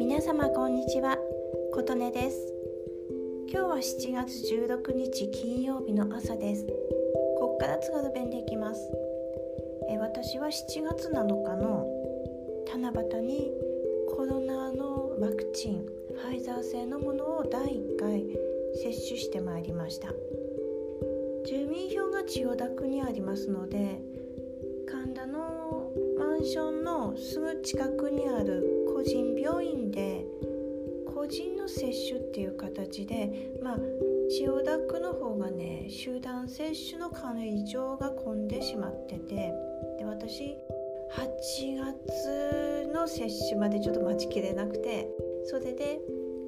皆様こんにちは。琴音です。今日は7月16日金曜日の朝です。こっから津軽弁でいきます。え私は7月7日の七夕にコロナのワクチンファイザー製のものを第1回接種してまいりました。住民票が千代田区にありますのでンションのすぐ近くにある個人病院で個人の接種っていう形でまあ千代田区の方がね集団接種の会場が混んでしまっててで私8月の接種までちょっと待ちきれなくてそれで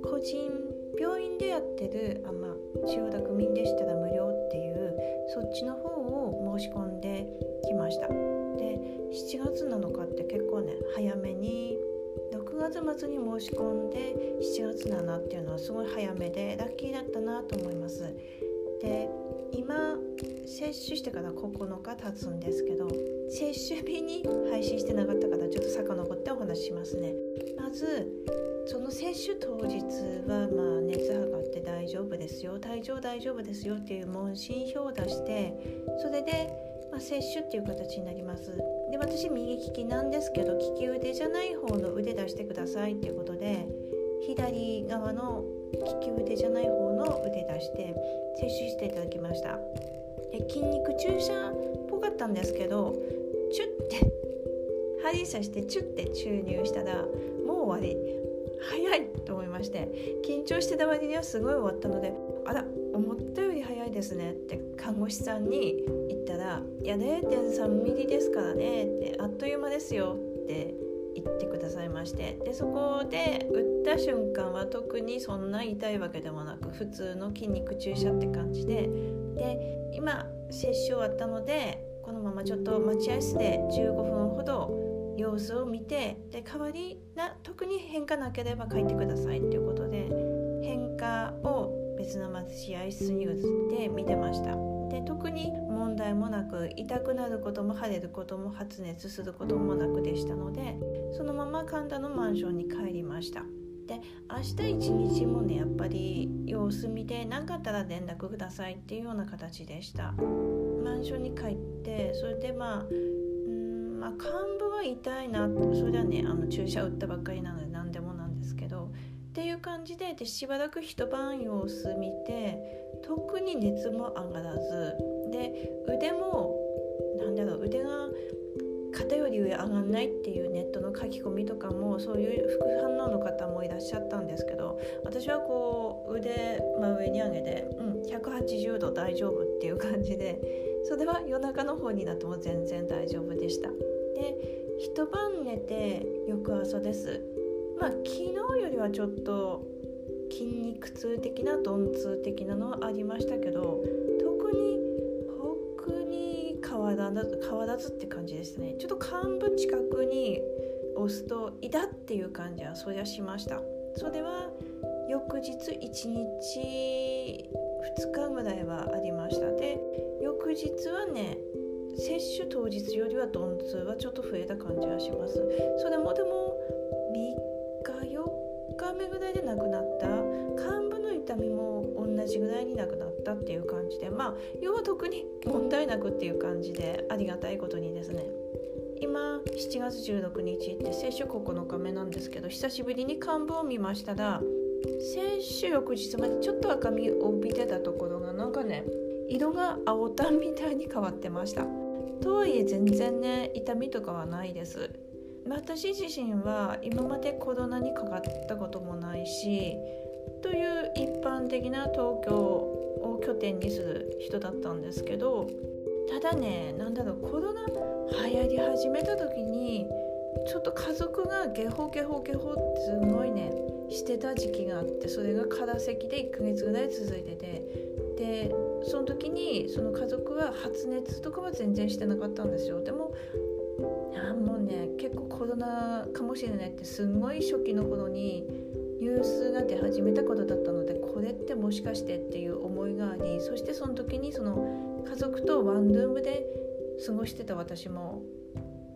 個人病院でやってるあ、まあ、千代田区民でしたら無料っていうそっちの方を申し込んできました。で7月7日って結構ね早めに6月末に申し込んで7月7っていうのはすごい早めでラッキーだったなと思います。で今接種してから9日経つんですけど接種日に配信してなかったからちょっと遡ってお話ししますね。まずその接種当日はまあ熱測って大丈夫ですよ体調大丈夫ですよっていう問診票を出してそれで、まあ、接種っていう形になります。で私右利きなんですけど利き腕じゃない方の腕出してくださいっていうことで左側の利き腕じゃない方の腕出して接種していただきました。筋肉注射っぽかったんですけどチュッて針刺してチュッて注入したらもう終わり。早いと思いまして緊張してた割にはすごい終わったのであら思ったより早いですね。って看護師さんに言ったら「いや0.3ミリですからね」ってあっという間ですよって言ってくださいまして。でそこで打った瞬間は特にそんな痛いわけでもなく普通の筋肉注射って感じで。で今接種終わったのでこのままちょっと待合室で15分ほど様子を見てで代わりな特に変化なければ書いてくださいっていうことで変化を別の待合室に移って見てました。で特に問題もなく痛くなることも腫れることも発熱することもなくでしたのでそのまま神田のマンションに帰りました。で明日一日もねやっぱり様子見て何かあったら連絡くださいっていうような形でした。マンションに帰ってそれでまあまあ、幹部は痛いなそれはねあの注射打ったばっかりなので何でもっていう感じででしばらく一晩様子見て特に熱も上がらずで腕もなんだろう腕が肩より上上がんないっていうネットの書き込みとかもそういう副反応の方もいらっしゃったんですけど私はこう腕真上に上げて、うん、180度大丈夫っていう感じでそれは夜中の方になっても全然大丈夫でした。で一晩寝て翌朝ですまあ昨日よりはちょっと筋肉痛的な鈍痛的なのはありましたけど特に特に変わらず変わらずって感じですね。ちょっと幹部近くに押すと痛っていう感じはそりゃしました。それは翌日1日2日ぐらいはありました。で翌日はね接種当日よりは鈍痛はちょっと増えた感じはします。それもでもったっていう感じでまあ要は特に問題なくっていう感じでありがたいことにですね今7月16日って接種9日目なんですけど久しぶりに幹部を見ましたら接種翌日までちょっと赤みを帯びてたところがなんかね色が青タンみたいに変わってました。とはいえ全然ね痛みとかはないです。私自身は今までコロナにかかったこともないしという一般的な東京拠点にする人だったんですけどただね何だろうコロナ流行り始めた時にちょっと家族がゲホゲホゲホってすごいねしてた時期があってそれが空席で1ヶ月ぐらい続いててでその時にその家族は発熱とかは全然してなかったんですよ。でもあもうね結構コロナかもしれないってすんごい初期の頃にニュースが出始めたことだったのでこれってもしかしてっていう思いがありそしてその時にその家族とワンルームで過ごしてた私も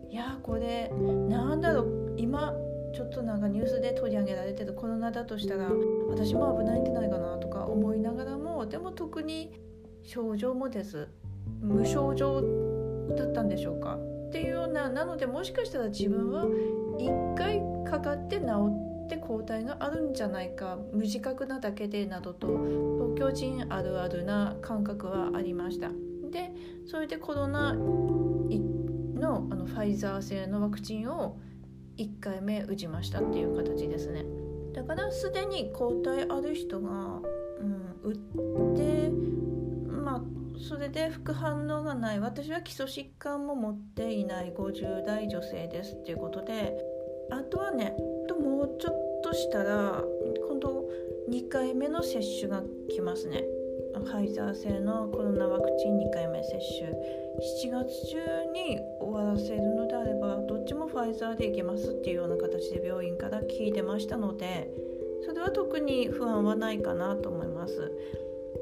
いやこでなんだろう今ちょっとなんかニュースで取り上げられてるコロナだとしたら私も危ないんじゃないかなとか思いながらもでも特に症状もです無症状だったんでしょうかっていうよ。うななのでもしかしたら自分は1回かかって治ってって抗体があるんじゃないか無自覚なだけでなどと東京人あるあるな感覚はありました。でそれでコロナのあのファイザー製のワクチンを1回目打ちましたっていう形ですね。だからすでに抗体ある人が、うん、打ってまあそれで副反応がない。私は基礎疾患も持っていない。50代女性ですっていうことであとはねともうちょっとしたら今度2回目の接種が来ますね。ファイザー製のコロナワクチン2回目接種。7月中に終わらせるのであればどっちもファイザーでいけますっていうような形で病院から聞いてましたのでそれは特に不安はないかなと思います。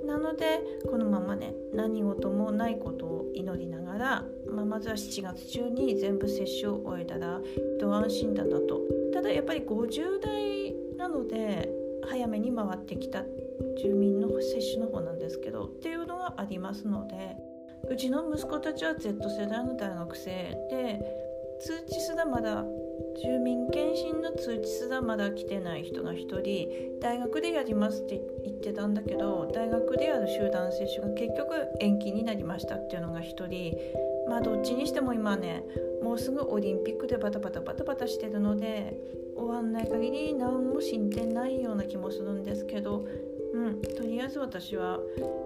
なのでこのままね何事もないことを祈りながら、まあ、まずは7月中に全部接種を終えたら一安心だなと。ただやっぱり50代なので早めに回ってきた住民の接種の方なんですけどっていうのがありますのでうちの息子たちは Z 世代の大学生で通知すらまだ住民検診の通知すらまだ来てない人が1人大学でやりますって言ってたんだけど大学でやる集団接種が結局延期になりましたっていうのが1人まあどっちにしても今ねもうすぐオリンピックでバタバタバタバタしてるので終わんない限り何も進展ないような気もするんですけどうんとりあえず私は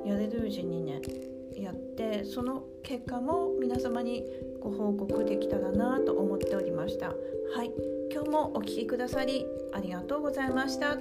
やれるうちにねやってその結果も皆様にご報告できたらなと思っておりました。はい今日もお聴きくださりありがとうございました。